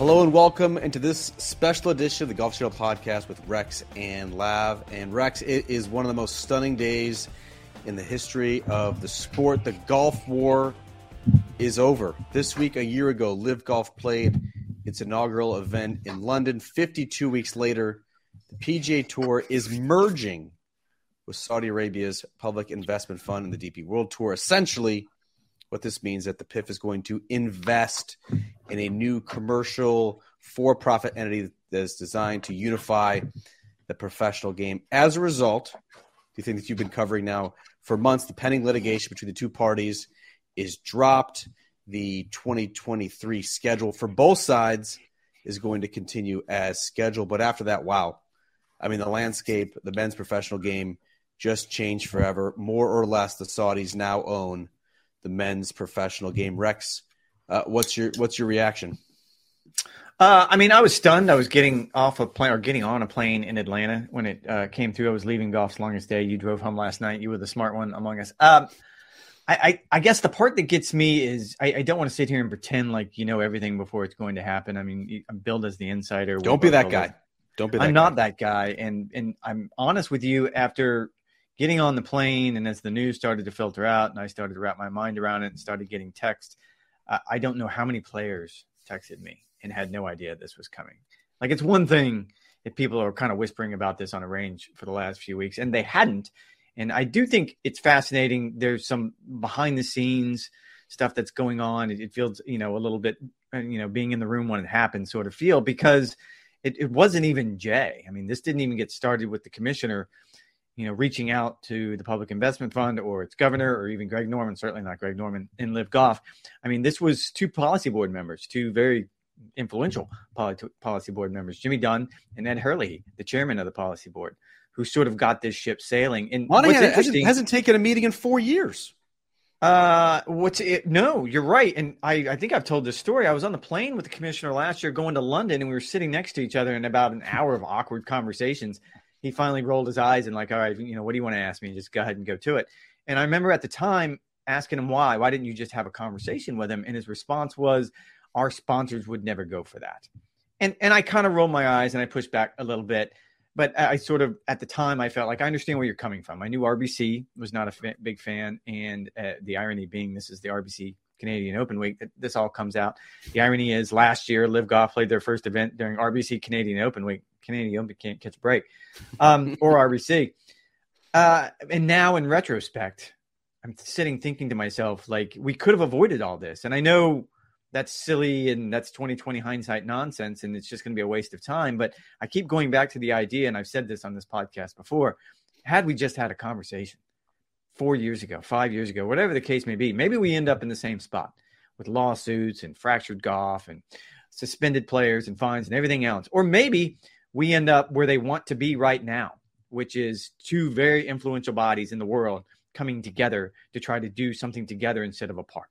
Hello and welcome into this special edition of the Golf Channel podcast with Rex and Lav. And Rex, it is one of the most stunning days in the history of the sport. The Golf War is over. This week, a year ago, LIV Golf played its inaugural event in London. 52 weeks later, the PGA Tour is merging with Saudi Arabia's public investment fund and the DP World Tour. Essentially, what this means is that the PIF is going to invest in a new commercial for-profit entity that is designed to unify the professional game. As a result, the thing that you've been covering now for months, the pending litigation between the two parties is dropped. The 2023 schedule for both sides is going to continue as scheduled. But after that, wow. I mean, the landscape, the men's professional game just changed forever. More or less, the Saudis now own the men's professional game. Rex, uh, what's your what's your reaction? Uh, I mean, I was stunned. I was getting off a plane or getting on a plane in Atlanta when it uh, came through. I was leaving golf's longest day. You drove home last night. You were the smart one among us. Um, I, I, I, guess the part that gets me is I, I, don't want to sit here and pretend like you know everything before it's going to happen. I mean, I'm billed as the insider. Don't be that guy. Don't be. That I'm guy. not that guy, and and I'm honest with you. After getting on the plane and as the news started to filter out and I started to wrap my mind around it and started getting text, I don't know how many players texted me and had no idea this was coming. Like it's one thing if people are kind of whispering about this on a range for the last few weeks and they hadn't. And I do think it's fascinating. There's some behind the scenes stuff that's going on. It, it feels, you know, a little bit, you know, being in the room when it happened sort of feel because it, it wasn't even Jay. I mean, this didn't even get started with the commissioner you know, reaching out to the Public Investment Fund or its governor or even Greg Norman, certainly not Greg Norman, and LIV Golf. I mean, this was two policy board members, two very influential policy board members, Jimmy Dunn and Ed Herlihy, the chairman of the policy board, who sort of got this ship sailing. And what's interesting hasn't taken a meeting in four years. Uh, what's it? No, you're right. And I, I think I've told this story. I was on the plane with the commissioner last year going to London, and we were sitting next to each other in about an hour of awkward conversations he finally rolled his eyes and like, all right, you know, what do you want to ask me? Just go ahead and go to it. And I remember at the time asking him why. Why didn't you just have a conversation with him? And his response was, our sponsors would never go for that. And and I kind of rolled my eyes and I pushed back a little bit. But I sort of at the time I felt like I understand where you're coming from. I knew RBC was not a big fan, and uh, the irony being this is the RBC Canadian Open week that this all comes out. The irony is last year LIV Golf played their first event during RBC Canadian Open week. Canadian can't catch a break, um, or RBC. Uh, and now in retrospect, I'm sitting thinking to myself, like, we could have avoided all this. And I know that's silly and that's 2020 hindsight nonsense and it's just going to be a waste of time. But I keep going back to the idea, and I've said this on this podcast before had we just had a conversation four years ago, five years ago, whatever the case may be, maybe we end up in the same spot with lawsuits and fractured golf and suspended players and fines and everything else. Or maybe we end up where they want to be right now, which is two very influential bodies in the world coming together to try to do something together instead of apart.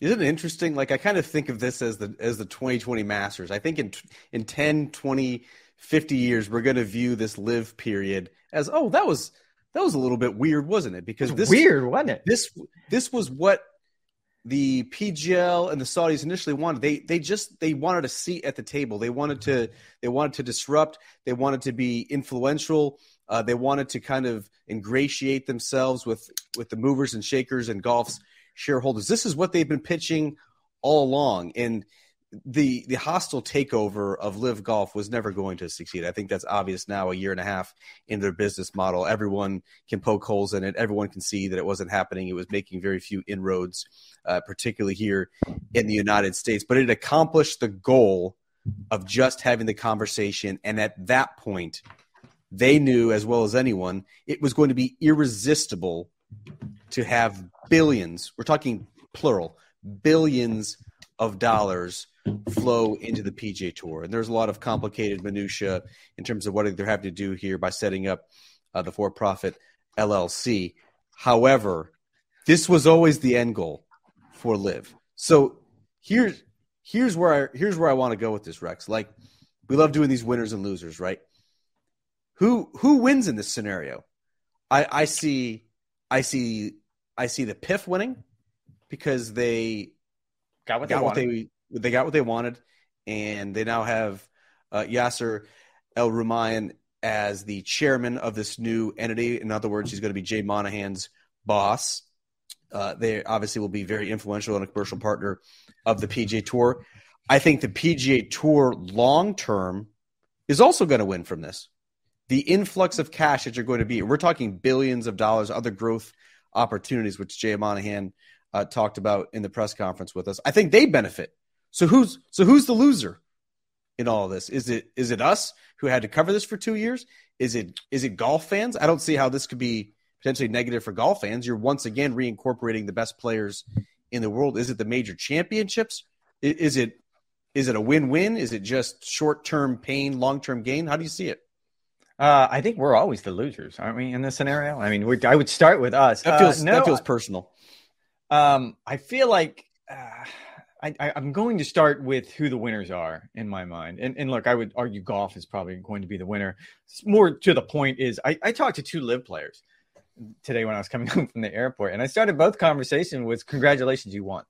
Isn't it interesting? Like I kind of think of this as the as the 2020 Masters. I think in in 10, 20, 50 years we're going to view this LIV period as oh that was that was a little bit weird, wasn't it? Because this weird, wasn't it? This this was what the PGL and the Saudis initially wanted. They they just they wanted a seat at the table. They wanted to they wanted to disrupt. They wanted to be influential. Uh, they wanted to kind of ingratiate themselves with with the movers and shakers and golf's shareholders. This is what they've been pitching all along, and the the hostile takeover of LIV Golf was never going to succeed. I think that's obvious now. A year and a half in their business model, everyone can poke holes in it. Everyone can see that it wasn't happening. It was making very few inroads, uh, particularly here in the United States. But it accomplished the goal of just having the conversation. And at that point, they knew as well as anyone it was going to be irresistible to have billions. We're talking plural billions of dollars flow into the PGA Tour. And there's a lot of complicated minutia in terms of what they're having to do here by setting up uh, the for-profit LLC. However, this was always the end goal for LIV. So here's here's where I here's where I want to go with this, Rex. Like we love doing these winners and losers, right? Who who wins in this scenario? I, I see I see I see the PIF winning because they got what they got what they they got what they wanted, and they now have uh, Yasser El Rumayyan as the chairman of this new entity. In other words, he's going to be Jay Monahan's boss. Uh, they obviously will be very influential and a commercial partner of the PGA Tour. I think the PGA Tour long term is also going to win from this. The influx of cash that you're going to be, we're talking billions of dollars, other growth opportunities, which Jay Monahan uh, talked about in the press conference with us. I think they benefit. So who's so who's the loser in all of this? Is it is it us who had to cover this for two years? Is it is it golf fans? I don't see how this could be potentially negative for golf fans. You're once again reincorporating the best players in the world. Is it the major championships? Is it is it a win-win? Is it just short-term pain, long-term gain? How do you see it? Uh, I think we're always the losers, aren't we? In this scenario, I mean, I would start with us. That feels uh, no, that feels personal. Um, I feel like uh, I, am going to start with who the winners are in my mind. And, and look, I would argue golf is probably going to be the winner. More to the point is I, I talked to two LIV players today when I was coming home from the airport, and I started both conversation with "Congratulations, you won."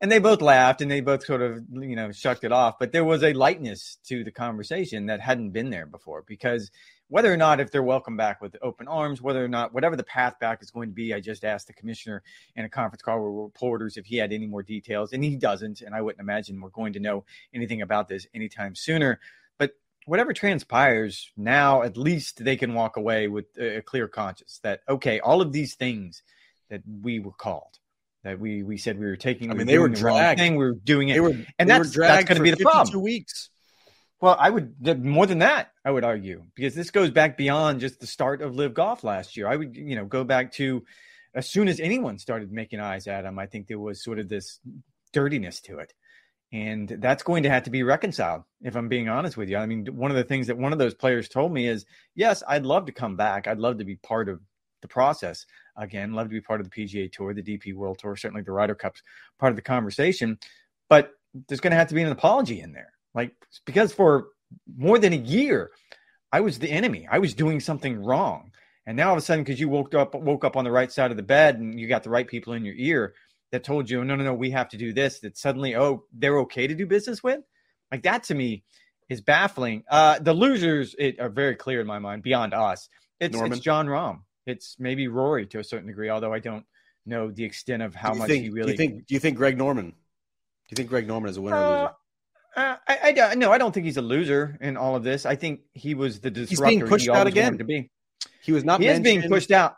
And they both laughed and they both sort of, you know, shucked it off. But there was a lightness to the conversation that hadn't been there before because whether or not if they're welcome back with open arms, whether or not whatever the path back is going to be, I just asked the commissioner in a conference call with reporters if he had any more details, and he doesn't. And I wouldn't imagine we're going to know anything about this anytime sooner. But whatever transpires now, at least they can walk away with a clear conscience that okay, all of these things that we were called. That we we said we were taking. I mean, they were the dragged. Thing, we were doing it, they were, and that's, that's going to be the problem. Two weeks. Well, I would more than that. I would argue because this goes back beyond just the start of Live Golf last year. I would, you know, go back to as soon as anyone started making eyes at him. I think there was sort of this dirtiness to it, and that's going to have to be reconciled. If I'm being honest with you, I mean, one of the things that one of those players told me is, yes, I'd love to come back. I'd love to be part of the process again. Love to be part of the PGA Tour, the DP World Tour, certainly the Ryder Cup's part of the conversation, but there's going to have to be an apology in there like because for more than a year, I was the enemy. I was doing something wrong. And now all of a sudden, because you woke up woke up on the right side of the bed and you got the right people in your ear that told you, no, no, no, we have to do this, that suddenly, oh, they're okay to do business with. Like that to me is baffling. Uh, the losers it, are very clear in my mind beyond us. It's, it's Jon Rahm. It's maybe Rory to a certain degree, although I don't know the extent of how much think, he really. Do you think? Do you think Greg Norman? Do you think Greg Norman is a winner uh, or loser? Uh, I, I no, I don't think he's a loser in all of this. I think he was the disruptor he's being pushed he out again. To be. He was not. He is being pushed out.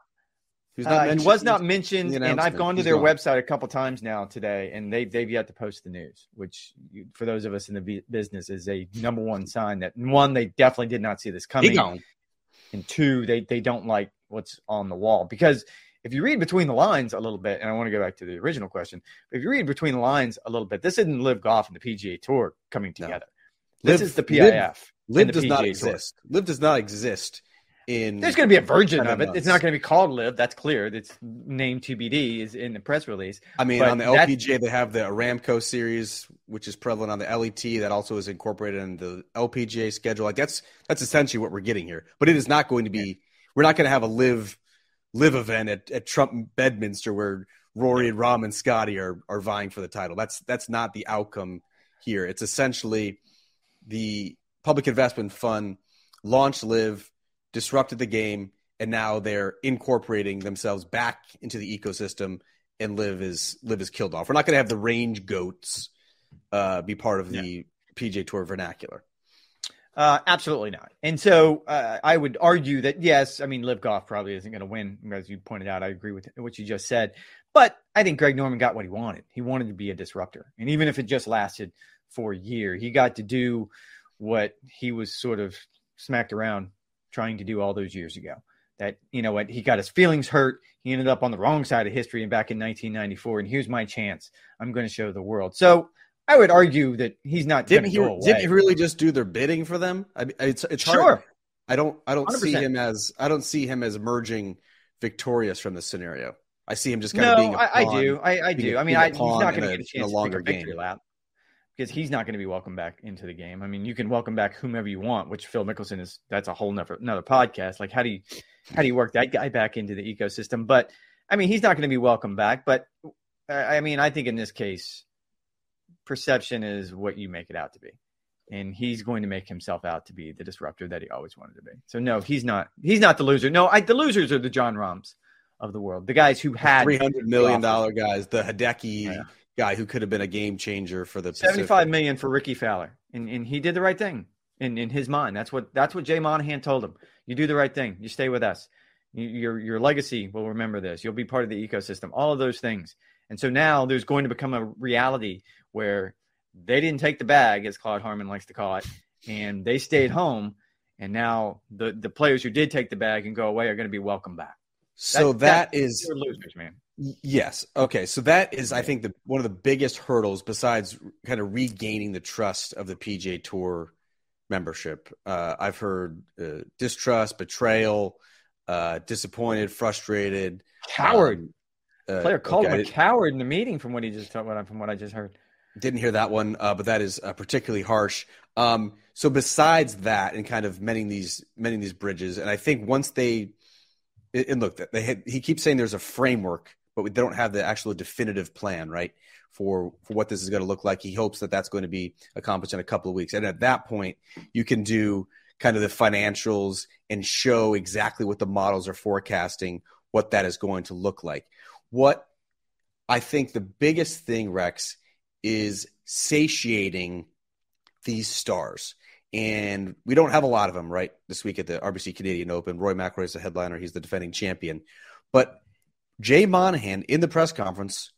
He was not, uh, he was not mentioned, and I've gone to their gone. website a couple times now today, and they they've yet to post the news, which for those of us in the business is a number one sign that one they definitely did not see this coming, and two they they don't like what's on the wall because if you read between the lines a little bit, and I want to go back to the original question, if you read between the lines a little bit, this isn't LIV Golf and the PGA Tour coming together. No. This is the PIF. LIV does not exist. LIV does not exist. In there's going to be a version of it. It's not going to be called LIV. That's clear. It's named TBD is in the press release. I mean, on the LPGA, they have the Aramco series, which is prevalent on the LET. That also is incorporated in the LPGA schedule. Like that's that's essentially what we're getting here. But it is not going to be. We're not going to have a LIV LIV event at, at Trump Bedminster where Rory and Rahm and Scotty are are vying for the title. That's that's not the outcome here. It's essentially the public investment fund launched LIV, disrupted the game, and now they're incorporating themselves back into the ecosystem. And LIV is LIV is killed off. We're not going to have the range goats uh, be part of the yeah. PGA Tour vernacular. Uh, absolutely not. And so uh, I would argue that yes, I mean, LIV Golf probably isn't going to win, as you pointed out. I agree with what you just said, but I think Greg Norman got what he wanted. He wanted to be a disruptor, and even if it just lasted for a year. He got to do what he was sort of smacked around trying to do all those years ago. That, you know what, he got his feelings hurt. He ended up on the wrong side of history and back in 1994. And here's my chance. I'm going to show the world. So I would argue that he's not didn't he, didn't he really just do their bidding for them? I mean, it's, it's hard. Sure. I don't, I don't 100%. see him as, I don't see him as emerging victorious from this scenario. I see him just kind no, of being. I, I, do. I, I do. I mean, I, he's not going to get a chance a longer to take a victory game. lap because he's not going to be welcome back into the game. I mean, you can welcome back whomever you want, which Phil Mickelson is. That's a whole nother another podcast. Like, how do you how do you work that guy back into the ecosystem? But I mean, he's not going to be welcome back. But I mean, I think in this case, perception is what you make it out to be. and he's going to make himself out to be the disruptor that he always wanted to be. So no, he's not. He's not the loser. No, I, the losers are the Jon Rahms of the world, the guys who had three hundred million dollar guys, the Hideki yeah. guy who could have been a game changer for the seventy five million for Rickie Fowler, and and he did the right thing in in his mind. That's what that's what Jay Monahan told him. You do the right thing. You stay with us. Your your legacy will remember this. You'll be part of the ecosystem. All of those things. And so now there's going to become a reality where they didn't take the bag, as Claude Harmon likes to call it, and they stayed home. And now the the players who did take the bag and go away are going to be welcome back. So that, that is losers, man. Yes. Okay. So that is, I think, the one of the biggest hurdles besides kind of regaining the trust of the PGA Tour membership. Uh, I've heard uh, distrust, betrayal, uh, disappointed, frustrated, coward. Um, uh, Player called okay. him a coward in the meeting, from what he just told, from what I just heard. Didn't hear that one, uh, but that is uh, particularly harsh. Um, so besides that, and kind of mending these mending these bridges, and I think once they and look, they had, he keeps saying there's a framework, but they don't have the actual definitive plan, right? For for what this is going to look like. He hopes that that's going to be accomplished in a couple of weeks, and at that point, you can do kind of the financials and show exactly what the models are forecasting, what that is going to look like. What I think the biggest thing, Rex, is satiating these stars. And we don't have a lot of them, right? This week at the RBC Canadian Open, Rory McIlroy is the headliner. He's the defending champion. But Jay Monahan in the press conference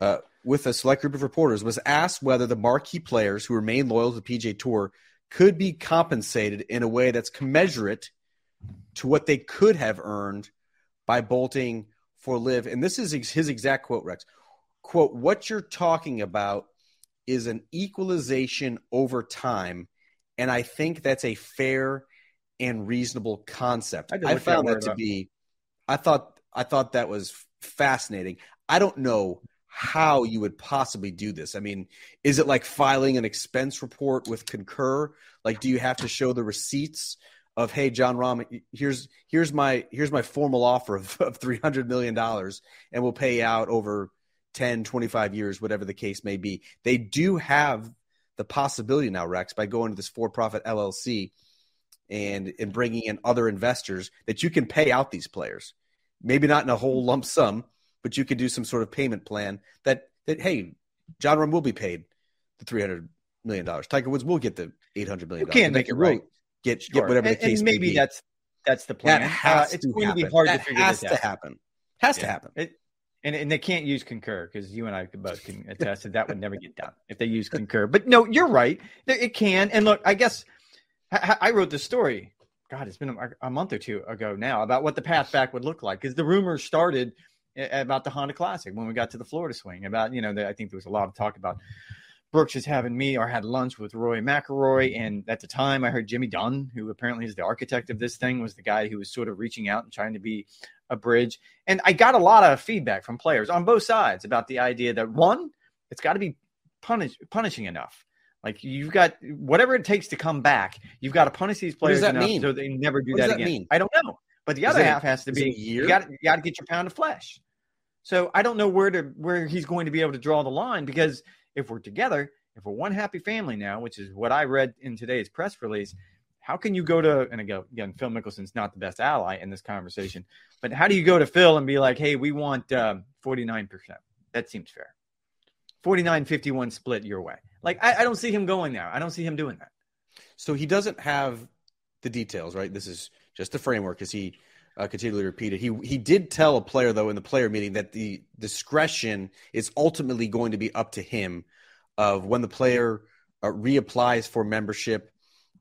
uh, with a select group of reporters was asked whether the marquee players who remain loyal to the PGA Tour could be compensated in a way that's commensurate to what they could have earned by bolting for LIV And this is his exact quote, Rex. Quote, what you're talking about is an equalization over time. And I think that's a fair and reasonable concept. I, I found that, that to be I thought I thought that was fascinating. I don't know how you would possibly do this. I mean, is it like filing an expense report with Concur? Like, do you have to show the receipts of hey Jon Rahm, here's here's my here's my formal offer of, of three hundred million dollars, and we'll pay out over 10, 25 years, whatever the case may be. They do have the possibility now, Rex, by going to this for-profit LLC and and bringing in other investors that you can pay out these players. Maybe not in a whole lump sum, but you could do some sort of payment plan that that hey, Jon Rahm will be paid the three hundred million dollars. Tiger Woods will get the eight hundred million. You can't make it right. Get sure. get whatever the case. And maybe that's that's the plan. That has uh, it's to going happen. to be hard that to figure has this to out. happen. Has yeah. to happen. It, and, and they can't use concur because you and I both can attest that that would never get done if they use concur. But no, you're right. It can. And look, I guess I wrote the story. God, it's been a, a month or two ago now about what the path back would look like because the rumors started about the Honda Classic when we got to the Florida swing. About you know, the, I think there was a lot of talk about Brooks is having me or had lunch with Rory McIlroy, and at the time I heard Jimmy Dunn, who apparently is the architect of this thing, was the guy who was sort of reaching out and trying to be a bridge. And I got a lot of feedback from players on both sides about the idea that one, it's got to be punish, punishing enough. Like you've got whatever it takes to come back, you've got to punish these players enough mean? so they never do that, that, again. Mean? I don't know, but the other half has to be you got you got to get your pound of flesh. So I don't know where to where he's going to be able to draw the line because if we're together, if we're one happy family now, which is what I read in today's press release, how can you go to and again, Phil Mickelson's not the best ally in this conversation, but how do you go to Phil and be like, hey, we want um, 49%? That seems fair. 49 51 split your way. Like, I, I don't see him going there. I don't see him doing that. So he doesn't have the details, right? This is just a framework as he uh, continually repeated. He he did tell a player though in the player meeting that the discretion is ultimately going to be up to him of when the player uh, reapplies for membership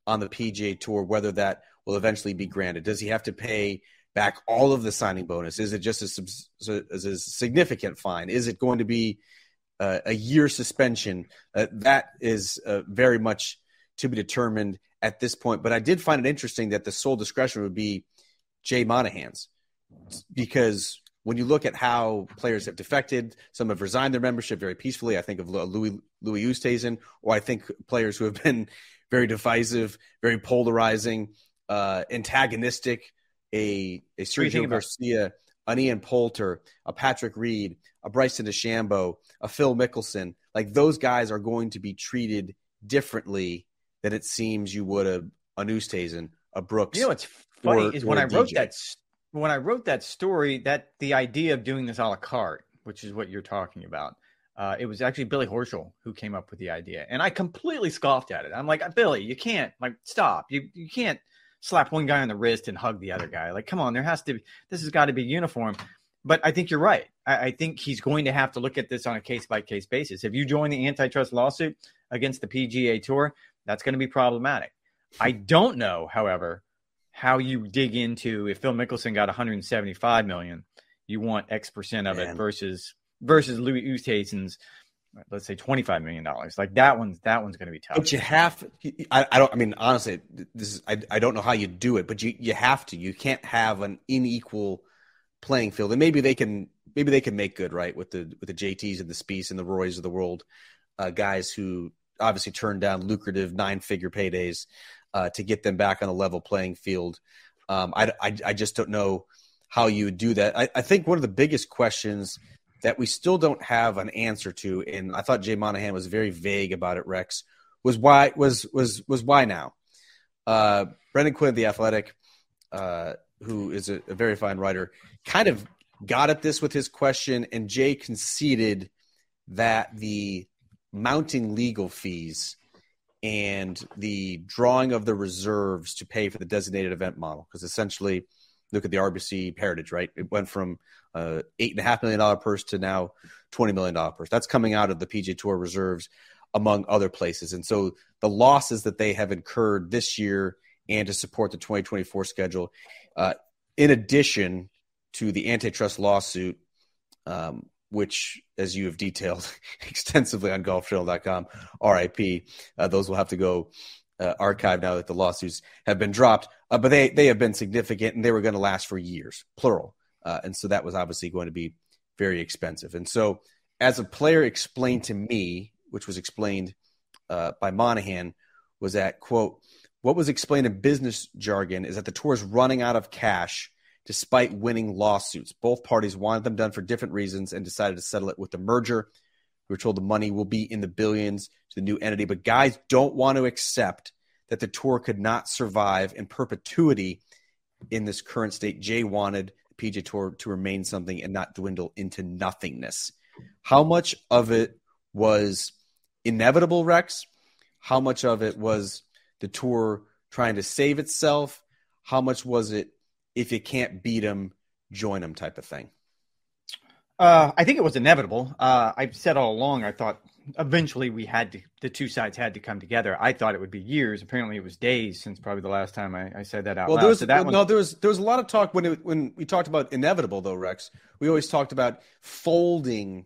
on the PGA Tour, whether that will eventually be granted. Does he have to pay back all of the signing bonus? Is it just a, as a significant fine? Is it going to be uh, a year suspension? Uh, that is uh, very much to be determined at this point. But I did find it interesting that the sole discretion would be Jay Monahan's because when you look at how players have defected, some have resigned their membership very peacefully. I think of Louis Louis Oosthuizen, or I think players who have been very divisive, very polarizing, uh, antagonistic. A a Sergio Garcia, an Ian Poulter, a Patrick Reed, a Bryson DeChambeau, a Phil Mickelson. Like those guys are going to be treated differently than it seems you would a a Oosthuizen, a Brooks. You know what's funny or- is when I wrote DJ. that when I wrote that story that the idea of doing this a la carte, which is what you're talking about. Uh, it was actually Billy Horschel who came up with the idea, and I completely scoffed at it. I'm like, Billy, you can't like stop. You you can't slap one guy on the wrist and hug the other guy. Like, come on, there has to be. This has got to be uniform. But I think you're right. I, I think he's going to have to look at this on a case by case basis. If you join the antitrust lawsuit against the PGA Tour, that's going to be problematic. I don't know, however, how you dig into if Phil Mickelson got 175 million, you want X percent of Man. it versus versus Louis Oosthuizen's, let's say 25 million dollars. Like that one's that one's going to be tough. But you have. I, I don't. I mean, honestly, this is. I, I don't know how you do it, but you you have to. You can't have an unequal playing field, and maybe they can. Maybe they can make good right with the with the JTs and the Spieths and the Roys of the world, uh, guys who obviously turned down lucrative nine figure paydays uh, to get them back on a level playing field. Um, I, I I just don't know how you would do that. I, I think one of the biggest questions that we still don't have an answer to, and I thought Jay Monahan was very vague about it. Rex was why was was was why now? Uh, Brendan Quinn, the Athletic, uh, who is a, a very fine writer, kind of got at this with his question, and Jay conceded that the mounting legal fees and the drawing of the reserves to pay for the designated event model, because essentially, look at the RBC Heritage, right? It went from uh, eight and a half million dollar purse to now twenty million dollar purse. That's coming out of the PGA Tour reserves, among other places. And so the losses that they have incurred this year and to support the 2024 schedule, uh, in addition to the antitrust lawsuit, um, which, as you have detailed extensively on golftrail.com, RIP, uh, those will have to go uh, archive now that the lawsuits have been dropped. Uh, but they, they have been significant and they were going to last for years, plural. Uh, and so that was obviously going to be very expensive. And so, as a player explained to me, which was explained uh, by Monahan, was that, quote, what was explained in business jargon is that the tour is running out of cash despite winning lawsuits. Both parties wanted them done for different reasons and decided to settle it with the merger. We were told the money will be in the billions to the new entity, but guys don't want to accept that the tour could not survive in perpetuity in this current state. Jay wanted the PGA Tour to remain something and not dwindle into nothingness. How much of it was inevitable, Rex? How much of it was the tour trying to save itself? How much was it if you can't beat them, join them type of thing? Uh, I think it was inevitable. Uh, I've said all along. I thought eventually we had to, the two sides had to come together. I thought it would be years. Apparently, it was days since probably the last time I, I said that out Well, loud. there was so that well, one, no, there was there was a lot of talk when it, when we talked about inevitable though, Rex. We always talked about folding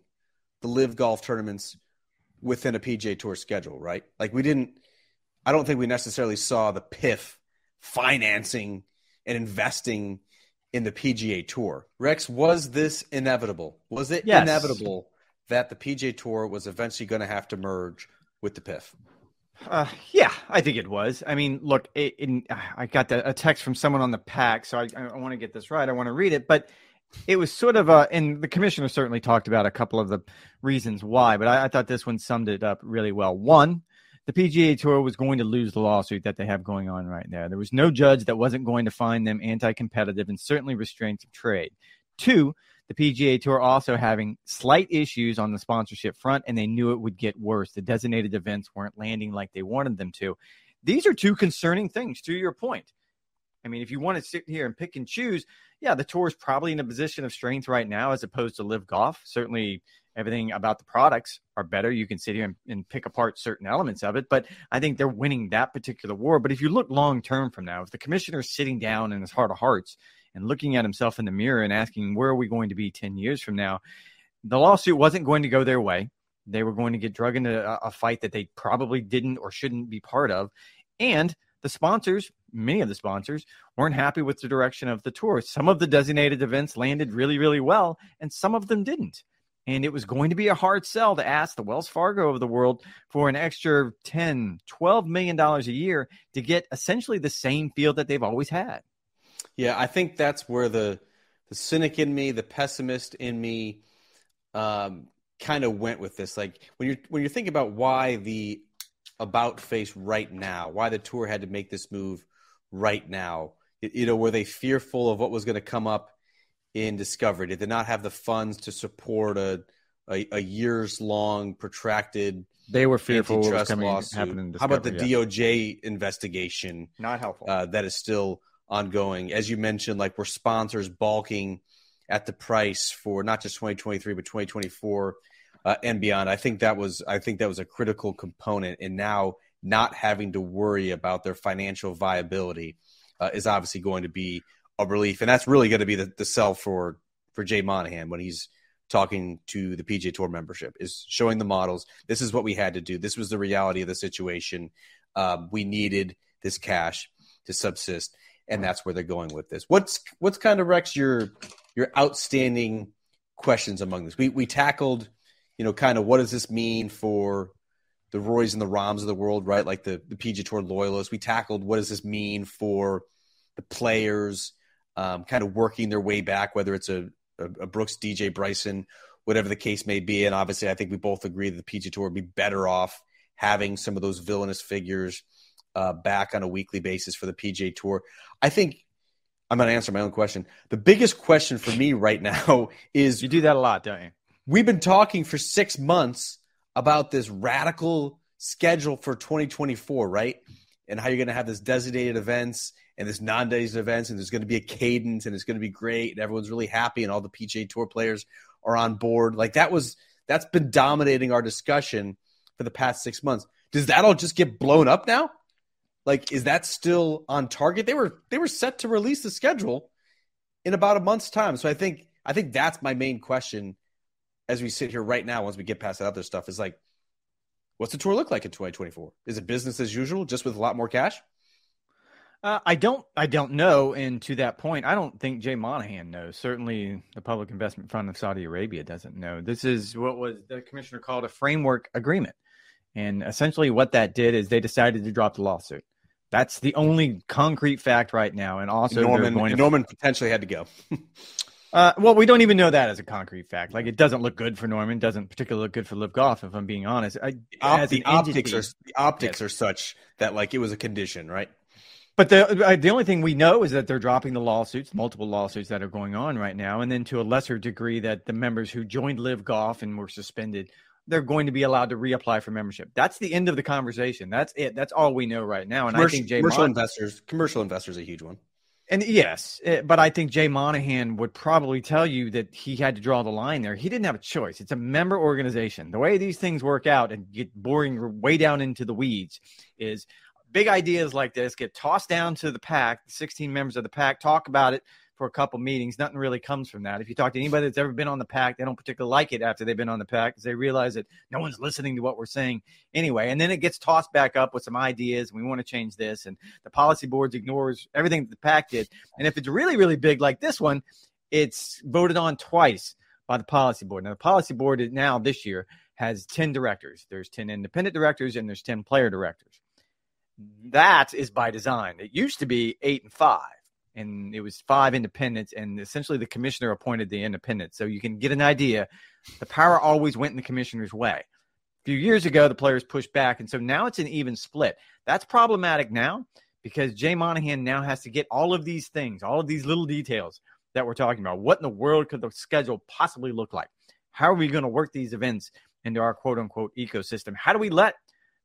the LIV golf tournaments within a PGA Tour schedule, right? Like we didn't. I don't think we necessarily saw the PIF financing and investing in the PGA Tour. Rex, was this inevitable? Was it Yes. inevitable that the PGA Tour was eventually going to have to merge with the PIF? Uh, yeah, I think it was. I mean, look, it, in, I got the, a text from someone on the PAC, so I, I want to get this right. I want to read it, but it was sort of a, and the commissioner certainly talked about a couple of the reasons why, but I, I thought this one summed it up really well. One, the PGA Tour was going to lose the lawsuit that they have going on right now. There was no judge that wasn't going to find them anti competitive and certainly restraints of trade. Two, the PGA Tour also having slight issues on the sponsorship front, and they knew it would get worse. The designated events weren't landing like they wanted them to. These are two concerning things, to your point. I mean, if you want to sit here and pick and choose, yeah, the tour is probably in a position of strength right now as opposed to LIV golf. Certainly, everything about the products are better. You can sit here and, and pick apart certain elements of it, but I think they're winning that particular war. But if you look long term from now, if the commissioner is sitting down in his heart of hearts and looking at himself in the mirror and asking, where are we going to be 10 years from now? The lawsuit wasn't going to go their way. They were going to get drug into a, a fight that they probably didn't or shouldn't be part of. And the sponsors, many of the sponsors, weren't happy with the direction of the tour. Some of the designated events landed really, really well, and some of them didn't. And it was going to be a hard sell to ask the Wells Fargo of the world for an extra 10, 12 million dollars a year to get essentially the same field that they've always had. Yeah, I think that's where the the cynic in me, the pessimist in me, um, kind of went with this. Like when you're when you're thinking about why the about face right now? Why the tour had to make this move right now? You know, were they fearful of what was going to come up in Discovery? Did they not have the funds to support a a, a years long protracted? They were fearful what was coming, lawsuit. happening. How about the yeah. DOJ investigation? Not helpful. Uh, that is still ongoing. As you mentioned, like were sponsors balking at the price for not just 2023 but 2024 uh, and beyond. I think that was I think that was a critical component. And now not having to worry about their financial viability uh, is obviously going to be a relief, and that's really going to be the, the sell for for Jay Monahan when he's talking to the PGA Tour membership is showing the models. This is what we had to do. This was the reality of the situation. Um, we needed this cash to subsist, and that's where they're going with this. What's what's kind of Rex your your outstanding questions among this? We we tackled you know, kind of what does this mean for the Roys and the Rahms of the world, right? Like the, the PGA Tour loyalists. We tackled what does this mean for the players um, kind of working their way back, whether it's a, a, a, Brooks, DJ Bryson, whatever the case may be. And obviously, I think we both agree that the PGA Tour would be better off having some of those villainous figures uh, back on a weekly basis for the PGA Tour. I think I'm going to answer my own question. The biggest question for me right now is you do that a lot, don't you? We've been talking for six months about this radical schedule for 2024, right? And how you're going to have this designated events and this non-designated events, and there's going to be a cadence, and it's going to be great, and everyone's really happy, and all the PGA Tour players are on board. Like that was that's been dominating our discussion for the past six months. Does that all just get blown up now? Like, is that still on target? They were they were set to release the schedule in about a month's time. So I think I think that's my main question as we sit here right now, once we get past that other stuff, is like, what's the tour look like in 2024? Is it business as usual, just with a lot more cash? Uh, I don't. I don't know. And to that point, I don't think Jay Monahan knows. Certainly, the Public Investment Fund of Saudi Arabia doesn't know. This is what was the commissioner called a framework agreement, and essentially, what that did is they decided to drop the lawsuit. That's the only concrete fact right now. And also, Norman, Norman potentially had to go. Uh, well, we don't even know that as a concrete fact. Like, it doesn't look good for Norman. Doesn't particularly look good for LIV Golf, if I'm being honest. I, Op- the optics are the optics yes. are such that like it was a condition, right? But the the only thing we know is that they're dropping the lawsuits, multiple lawsuits that are going on right now, and then to a lesser degree that the members who joined LIV Golf and were suspended, they're going to be allowed to reapply for membership. That's the end of the conversation. That's it. That's all we know right now. And commercial, I think Jay commercial Mon- investors, commercial investors, a huge one. And yes, eh, but I think Jay Monahan would probably tell you that he had to draw the line there. He didn't have a choice. It's a member organization. The way these things work out and get boring way down into the weeds is big ideas like this get tossed down to the PAC, 16 members of the PAC talk about it for a couple meetings. Nothing really comes from that. If you talk to anybody that's ever been on the PAC, they don't particularly like it after they've been on the PAC because they realize that no one's listening to what we're saying anyway. And then it gets tossed back up with some ideas. And we want to change this, and the policy boards ignores everything that the PAC did. And if it's really, really big like this one, it's voted on twice by the policy board. Now the policy board is now this year has 10 directors. There's 10 independent directors and there's 10 player directors. That is by design. It used to be eight and five and it was five independents, and essentially the commissioner appointed the independents. So you can get an idea. The power always went in the commissioner's way. A few years ago, the players pushed back, and so now it's an even split. That's problematic now because Jay Monahan now has to get all of these things, all of these little details that we're talking about. What in the world could the schedule possibly look like? How are we going to work these events into our quote unquote ecosystem? How do we let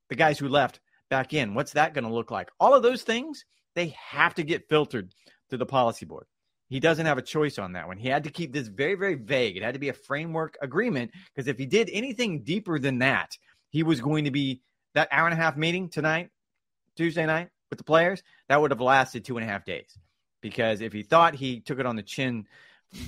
the guys who left back in? What's that going to look like? All of those things, they have to get filtered to the policy board. He doesn't have a choice on that one. He had to keep this very, very vague. It had to be a framework agreement because if he did anything deeper than that, he was going to be that hour and a half meeting tonight, Tuesday night with the players, that would have lasted two and a half days. Because if he thought he took it on the chin,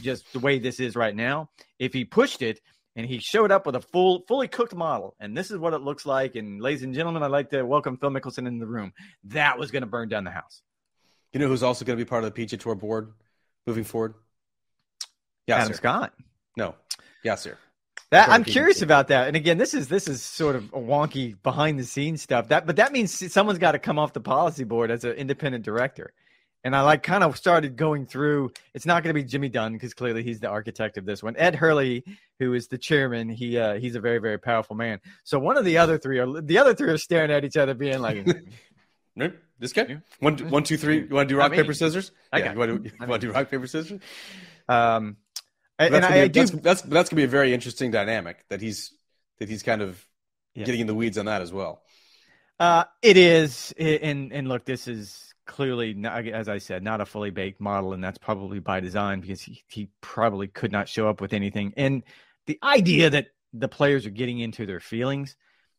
just the way this is right now, if he pushed it and he showed up with a full, fully cooked model, and this is what it looks like. And ladies and gentlemen, I'd like to welcome Phil Mickelson in the room. That was going to burn down the house. You know who's also going to be part of the PGA Tour board moving forward? Yeah, Adam Scott. No, Yasir. That I'm curious about that. And again, this is this is sort of a wonky behind the scenes stuff. That but that means someone's got to come off the policy board as an independent director. and I like kind of started going through. It's not going to be Jimmy Dunn because clearly he's the architect of this one. Ed Herlihy, who is the chairman, he uh, he's a very very powerful man. So one of the other three are the other three are staring at each other, being like, nope, this guy. One, one, two, three. You want to do rock paper scissors? I yeah, got you want to, you want to do rock paper scissors? um, and, That's and I, I be, do. that's, that's that's gonna be a very interesting dynamic that he's that he's kind of Yeah. getting in the weeds on that as well. Uh, it is, I- and and look, this is clearly, not, as I said, not a fully baked model, and that's probably by design because he, he probably could not show up with anything. And the idea that the players are getting into their feelings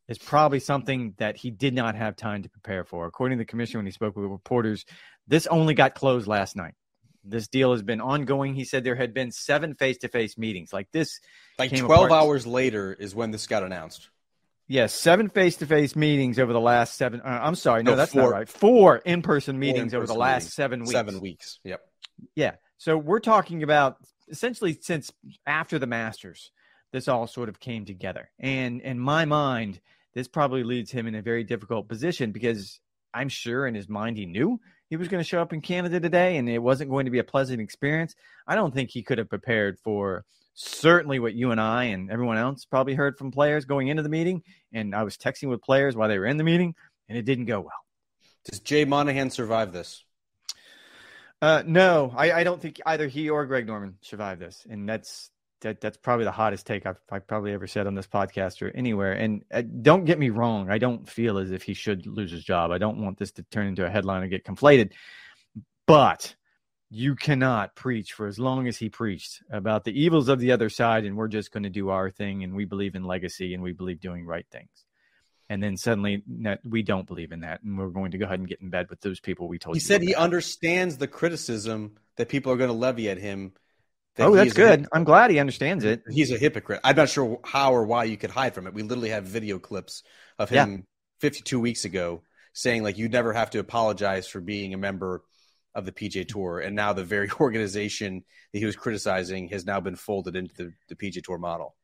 is probably something that he did not have time to prepare for. According to the commissioner, when he spoke with reporters, this only got closed last night. This deal has been ongoing. He said there had been seven face-to-face meetings like this. Like twelve apart. hours later is when this got announced. Yes, seven face-to-face meetings over the last seven. Uh, I'm sorry, no, No, that's four. not right. Four in-person meetings over the last meetings. seven weeks. Seven weeks. Yep. Yeah. So we're talking about essentially since after the Masters, this all sort of came together. And in my mind, this probably leaves him in a very difficult position because I'm sure in his mind he knew he was going to show up in Canada today and it wasn't going to be a pleasant experience. I don't think he could have prepared for certainly what you and I and everyone else probably heard from players going into the meeting. And I was texting with players while they were in the meeting and it didn't go well. Does Jay Monahan survive this? Uh, no, I, I don't think either he or Greg Norman survived this, and that's that that's probably the hottest take I've, I've probably ever said on this podcast or anywhere. And uh, don't get me wrong, I don't feel as if he should lose his job. I don't want this to turn into a headline and get conflated, but you cannot preach for as long as he preached about the evils of the other side, and we're just going to do our thing, and we believe in legacy, and we believe doing right things. And then suddenly, no, we don't believe in that, and we're going to go ahead and get in bed with those people we told He said he understands the criticism that people are going to levy at him. Oh, that's good. I'm glad he understands it. He's a hypocrite. I'm not sure how or why you could hide from it. We literally have video clips of Yeah. him 52 weeks ago saying like you'd never have to apologize for being a member of the PGA Tour, and now the very organization that he was criticizing has now been folded into the, the PGA Tour model.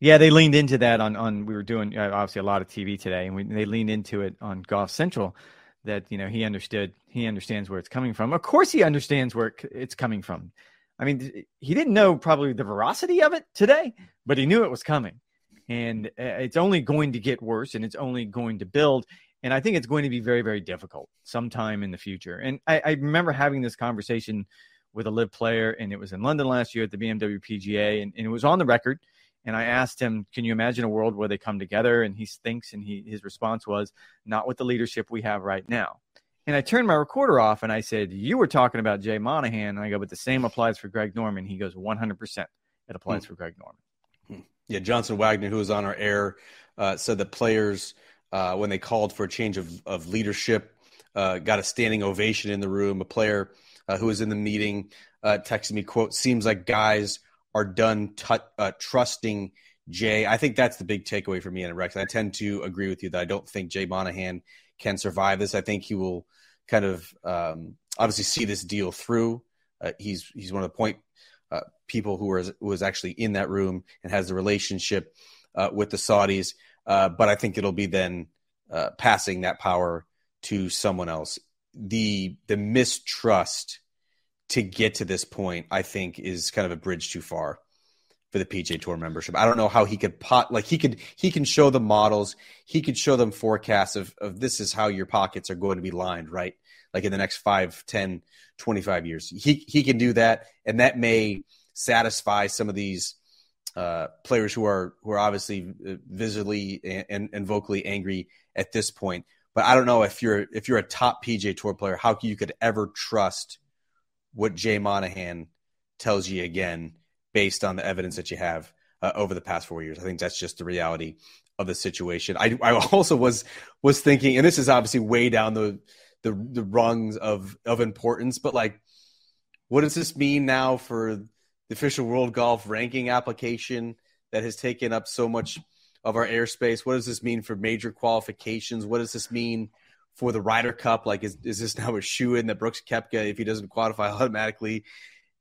Yeah, they leaned into that on on. We were doing uh, obviously a lot of TV today, and we, they leaned into it on Golf Central. That you know he understood, he understands where it's coming from. Of course, he understands where it's coming from. I mean, he didn't know probably the veracity of it today, but he knew it was coming, and uh, it's only going to get worse, and it's only going to build. And I think it's going to be very, very difficult sometime in the future. And I, I remember having this conversation with a LIV player, and it was in London last year at the BMW PGA, and, and it was on the record. And I asked him, "Can you imagine a world where they come together?" And he thinks, and he his response was, "Not with the leadership we have right now." And I turned my recorder off, and I said, "You were talking about Jay Monahan," and I go, "But the same applies for Greg Norman." He goes, "100 percent, it applies for Greg Norman." Yeah, Johnson Wagner, who was on our air, uh, said that players, uh, when they called for a change of, of leadership, uh, got a standing ovation in the room. A player uh, who was in the meeting uh, texted me, "quote Seems like guys are done t- uh, trusting Jay." I think that's the big takeaway for me and Rex. I tend to agree with you that I don't think Jay Monahan can survive this. I think he will kind of um, obviously see this deal through. Uh, he's he's one of the point uh, people who was was actually in that room and has the relationship uh, with the Saudis. Uh, but I think it'll be then uh, passing that power to someone else. The the mistrust to get to this point, I think, is kind of a bridge too far for the PGA Tour membership. I don't know how he could pot like he could he can show them models, he could show them forecasts of of this is how your pockets are going to be lined, right? Like in the next 5, 10, 25 years. He he can do that and that may satisfy some of these uh, players who are who are obviously uh, visibly and, and, and vocally angry at this point. But I don't know if you're if you're a top PGA Tour player, how you could ever trust what Jay Monahan tells you again based on the evidence that you have uh, over the past four years. I think that's just the reality of the situation. I, I also was was thinking, and this is obviously way down the the, the rungs of of importance, but like, what does this mean now for the official World Golf Ranking application that has taken up so much of our airspace? What does this mean for major qualifications? What does this mean for the Ryder Cup? Like, is, is this now a shoe in that Brooks Koepka, if he doesn't qualify automatically,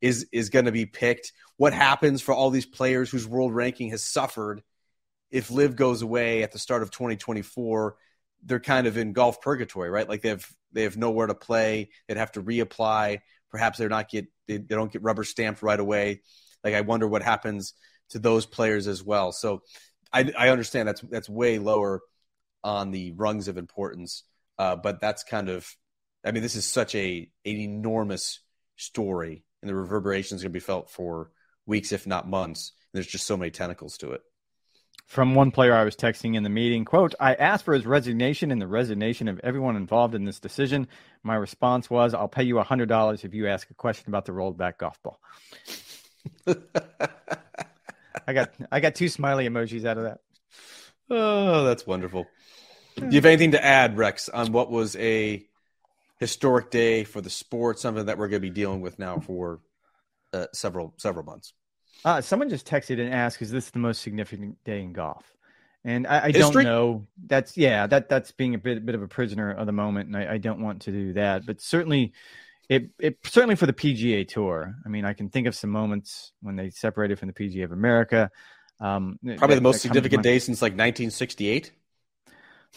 is is going to be picked? What happens for all these players whose world ranking has suffered if LIV goes away at the start of 2024? They're kind of in golf purgatory, right? Like they have they have nowhere to play. They'd have to reapply. Perhaps they're not get they, they don't get rubber stamped right away. Like I wonder what happens to those players as well. So I, I understand that's that's way lower on the rungs of importance, uh, but that's kind of I mean this is such a an enormous story, and the reverberations going to be felt for weeks, if not months. There's just so many tentacles to it. From one player I was texting in the meeting, quote, I asked for his resignation and the resignation of everyone involved in this decision. My response was, I'll pay you $100 if you ask a question about the rolled back golf ball. I got I got two smiley emojis out of that. Oh, that's wonderful. Do you have anything to add, Rex, on what was a historic day for the sport, something that we're going to be dealing with now for uh, several several months? Uh, someone just texted and asked, "Is this the most significant day in golf?" And I, I don't know. That's yeah, that that's being a bit bit of a prisoner of the moment, and I, I don't want to do that. But certainly, it it certainly for the PGA Tour. I mean, I can think of some moments when they separated from the PGA of America. Um, Probably that, the most significant day since like 1968.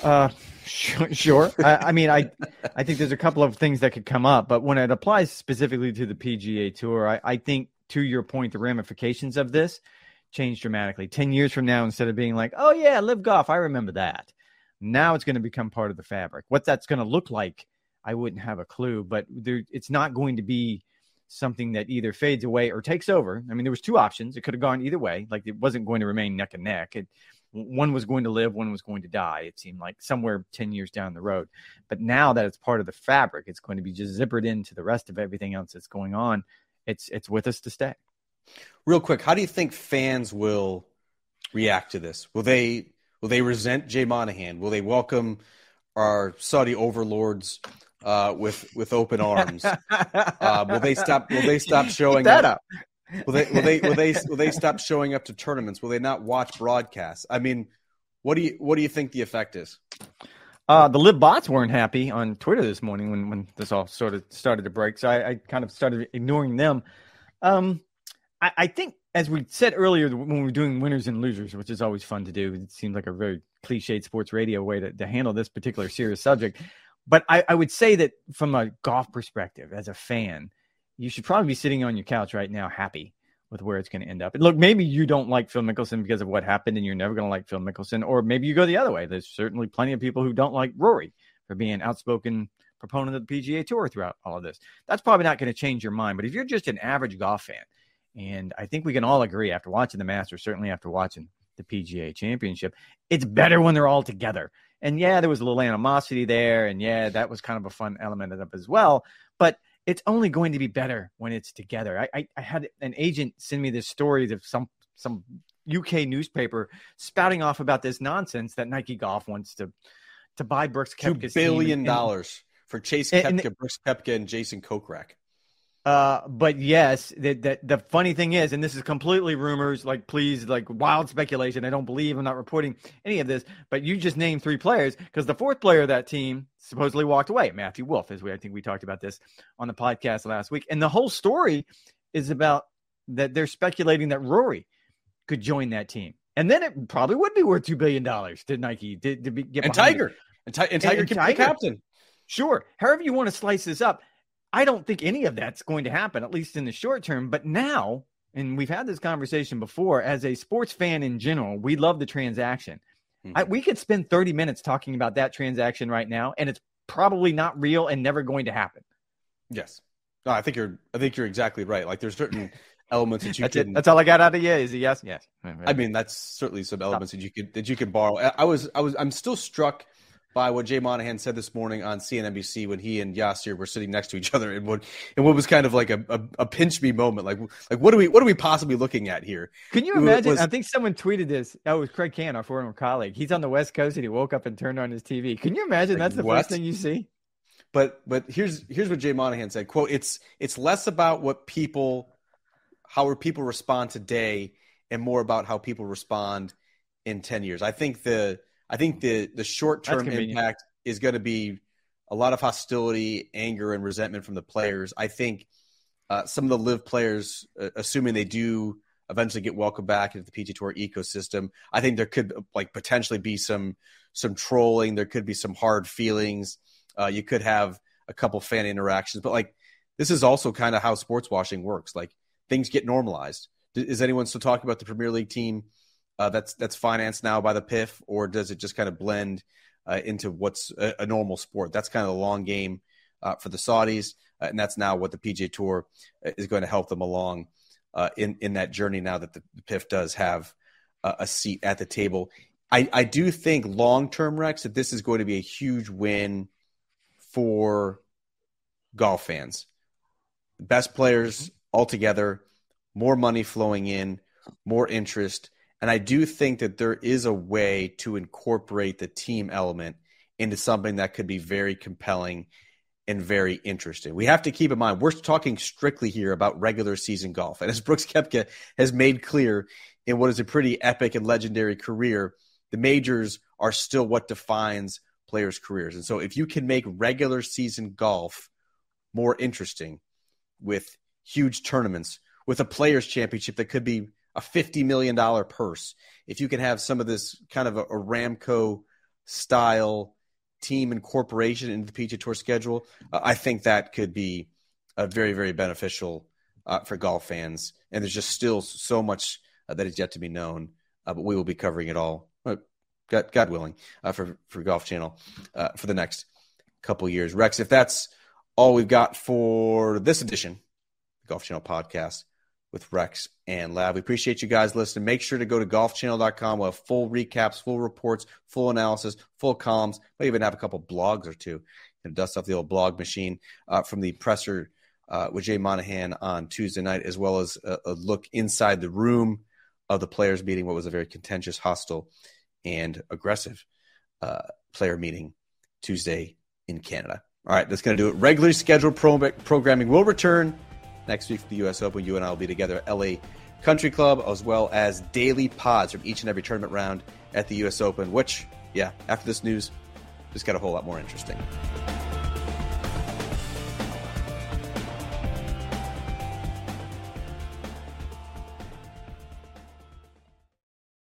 Uh, sure. I, I, mean, I I think there's a couple of things that could come up, but when it applies specifically to the PGA Tour, I, I think to your point, the ramifications of this change dramatically. Ten years from now, instead of being like, "Oh yeah, LIV golf," I remember that. Now it's going to become part of the fabric. What that's going to look like I wouldn't have a clue, but there, it's not going to be something that either fades away or takes over. I mean, there was two options. It could have gone either way. Like it wasn't going to remain neck and neck. It, one was going to live, one was going to die. It seemed like somewhere 10 years down the road. But now that it's part of the fabric, it's going to be just zippered into the rest of everything else that's going on. It's it's with us to stay. Real quick, how do you think fans will react to this? Will they will they resent Jay Monahan? Will they welcome our Saudi overlords uh, with with open arms? Uh, will they stop? Will they stop showing that up? up? Will they will they will they will they stop showing up to tournaments? Will they not watch broadcasts? I mean, what do you what do you think the effect is? Uh, the LIV bots weren't happy on Twitter this morning when, when this all sort of started to break, so I, I kind of started ignoring them. Um, I, I, think, as we said earlier, when we were doing winners and losers, which is always fun to do, it seems like a very cliched sports radio way to, to handle this particular serious subject. But I, I would say that from a golf perspective, as a fan, you should probably be sitting on your couch right now, happy with where it's going to end up. And look, maybe you don't like Phil Mickelson because of what happened, and you're never going to like Phil Mickelson, or maybe you go the other way. There's certainly plenty of people who don't like Rory for being an outspoken proponent of the PGA Tour throughout all of this. That's probably not going to change your mind. But if you're just an average golf fan, and I think we can all agree after watching the Masters, certainly after watching the PGA Championship, it's better when they're all together. And yeah, there was a little animosity there, and yeah, that was kind of a fun element of it as well. But it's only going to be better when it's together. I, I, I had an agent send me this story of some some UK newspaper spouting off about this nonsense that Nike Golf wants to to buy Brooks Koepka's two billion dollars for Chase and, and, Brooks Koepka, and Jason Kokrak. Uh, but yes, that the, the funny thing is, and this is completely rumors, like please, like wild speculation. I don't believe I'm not reporting any of this, but you just named three players because the fourth player of that team supposedly walked away, Matthew Wolff, as we I think we talked about this on the podcast last week, and the whole story is about that they're speculating that Rory could join that team, and then it probably would be worth two billion dollars to Nike to, to be, get and Tiger. And, and, Tiger and, can Tiger. be captain. Sure. However you want to slice this up, I don't think any of that's going to happen, at least in the short term. But now, and we've had this conversation before, as a sports fan in general, we love the transaction. Mm-hmm. I, we could spend 30 minutes talking about that transaction right now, and it's probably not real and never going to happen. Yes. No, I think you're I think you're exactly right. Like there's certain elements that you that's can it. That's all I got out of you is a yes, yes. I mean, that's certainly some elements that you could that you can borrow. I was I was I'm still struck – by what Jay Monahan said this morning on CNBC when he and Yasir were sitting next to each other and what and what was kind of like a, a, a, pinch me moment. Like like what are we what are we possibly looking at here? Can you imagine? Was, I think someone tweeted this. Oh, it was Kraig Kann, our former colleague. He's on the West Coast and he woke up and turned on his TV. Can you imagine like, that's the what? first thing you see? But but here's here's what Jay Monahan said. Quote, it's it's less about what people how people respond today and more about how people respond in 10 years. I think the I think the the short term impact is going to be a lot of hostility, anger, and resentment from the players. I think uh, some of the LIV players, uh, assuming they do eventually get welcomed back into the PGA Tour ecosystem, I think there could like potentially be some some trolling. There could be some hard feelings. Uh, you could have a couple fan interactions, but like this is also kind of how sports washing works. Like things get normalized. Is anyone still talking about the Premier League team uh, that's that's financed now by the PIF, or does it just kind of blend uh, into what's a, a, normal sport? That's kind of the long game uh, for the Saudis, uh, and that's now what the PGA Tour uh, is going to help them along uh, in in that journey. Now that the, the PIF does have a seat at the table, I, I do think long term, Rex, that this is going to be a huge win for golf fans. Best players mm-hmm. altogether, more money flowing in, more interest. And I do think that there is a way to incorporate the team element into something that could be very compelling and very interesting. We have to keep in mind, we're talking strictly here about regular season golf. And as Brooks Koepka has made clear in what is a pretty epic and legendary career, the majors are still what defines players' careers. And so if you can make regular season golf more interesting with huge tournaments, with a players' championship that could be a $50 million purse, if you can have some of this kind of a, a Ramco style team incorporation into the PGA Tour schedule, uh, I think that could be a very, very beneficial uh, for golf fans. And there's just still so much uh, that is yet to be known, uh, but we will be covering it all God, God willing, uh, for for Golf Channel uh, for the next couple years. Rex, if that's all we've got for this edition, the Golf Channel podcast with Rex and Lav. We appreciate you guys listening. Make sure to go to golfchannel.com. We'll have full recaps, full reports, full analysis, full columns. We even have a couple blogs or two and dust off the old blog machine uh, from the presser uh, with Jay Monahan on Tuesday night, as well as a, a look inside the room of the players meeting, what was a very contentious, hostile and aggressive uh, player meeting Tuesday in Canada. All right, that's going to do it. Regularly scheduled pro- programming will return next week for the U.S. Open. You and I will be together at LA Country Club, as well as daily pods from each and every tournament round at the U.S. Open, which, yeah, after this news, just got a whole lot more interesting.